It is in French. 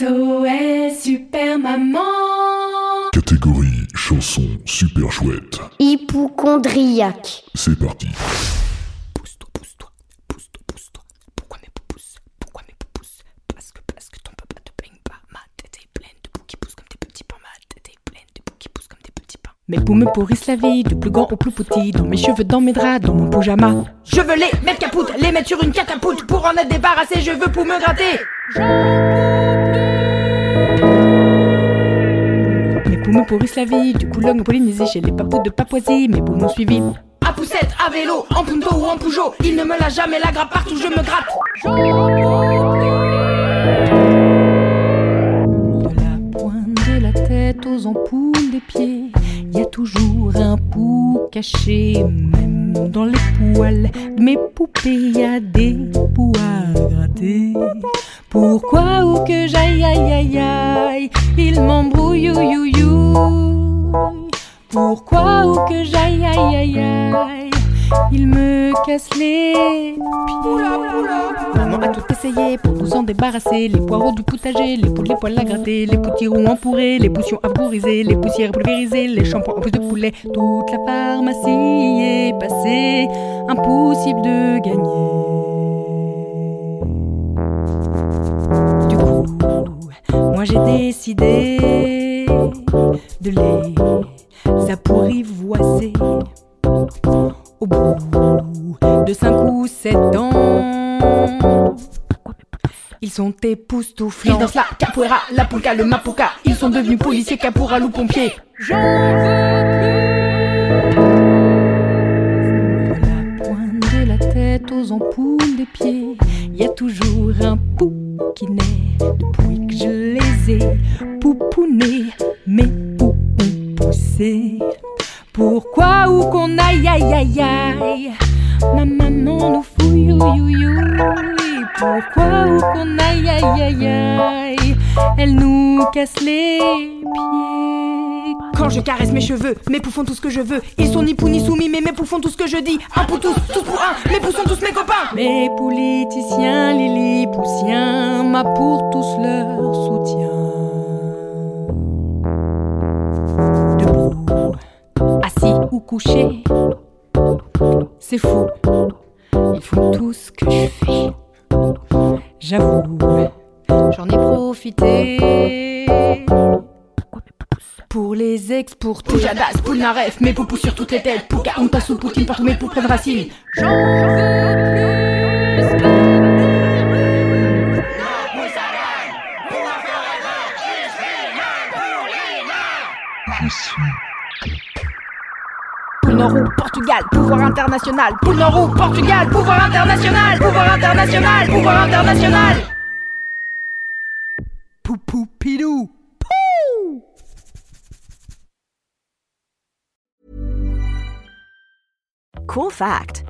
SOS Super Maman Catégorie chanson super chouette. Hypochondriaque. C'est parti. Pousse-toi, pousse-toi, pousse-toi, pousse-toi. Pourquoi mes pousses Pourquoi mes pousses Parce que, parce que ton papa te plaigne pas. Ma tête est pleine de poux qui poussent comme des petits pains. Ma tête est pleine de poux qui poussent comme des petits pains. Mes poux me pourrissent la vie, du plus grand au plus petit. Dans mes cheveux, dans mes draps, dans mon pyjama. Je veux les mettre capoute, les mettre sur une catapulte. Pour en être débarrassé, je veux pour me gratter. Mes pourrissent la vie, du Coulomb au Polynésie, chez les papous de Papouasie, mes poux m'ont suivi. À poussette, à vélo, en punto ou en Peugeot, il ne me lâche jamais la grappe partout, je me gratte. De la pointe de la tête aux ampoules des pieds, il y a toujours un pou caché, même dans les poils de mes poupées, il y a des poux à gratter. Pourquoi ou que j'aille aïe aïe aïe, il m'embrouille you you you. Casse les. Maman a tout essayé pour nous en débarrasser. Les poireaux du potager, les poules, les poils à gratter, les poutirons empourrés, les potions vaporisées, les poussières pulvérisées, les shampoings en plus de poulet. Toute la pharmacie est passée, impossible de gagner. Du coup, moi j'ai décidé de les Ils sont époustouflants. Ils dansent la capoeira, la polka, le mapuka. Ils sont devenus policiers, caporal ou pompiers. J'en veux plus. De la pointe de la tête aux ampoules des pieds, il y a toujours un pou qui naît depuis que je les ai poupounés. Mes poux ont poussé. Pourquoi ou qu'on aille aïe aïe aïe Ma maman nous Oui, Pourquoi ou qu'on aille aïe aïe aïe Elle nous casse les pieds Quand je caresse mes cheveux, mes poux font tout ce que je veux Ils sont ni pou ni soumis mais mes poux font tout ce que je dis Un pour tous, tous pour un, mes poux sont tous mes copains Mes politiciens, les lillipoussiens Ma pour tous leur soutien Debout assis ou couché. C'est fou, ils font tout ce que je fais. J'avoue, j'en ai profité. Pour les exporter. Poujadas, Poulnaref, mes poupous sur toutes les têtes. Pouka, Onta sous Poutine, partout mes poux prennent racine. J'en veux Poule Nord ou Portugal, pouvoir international. Poule Nord ou Portugal, pouvoir international. Pouvoir international, pouvoir international. Poupou pilou. Pou Cool fact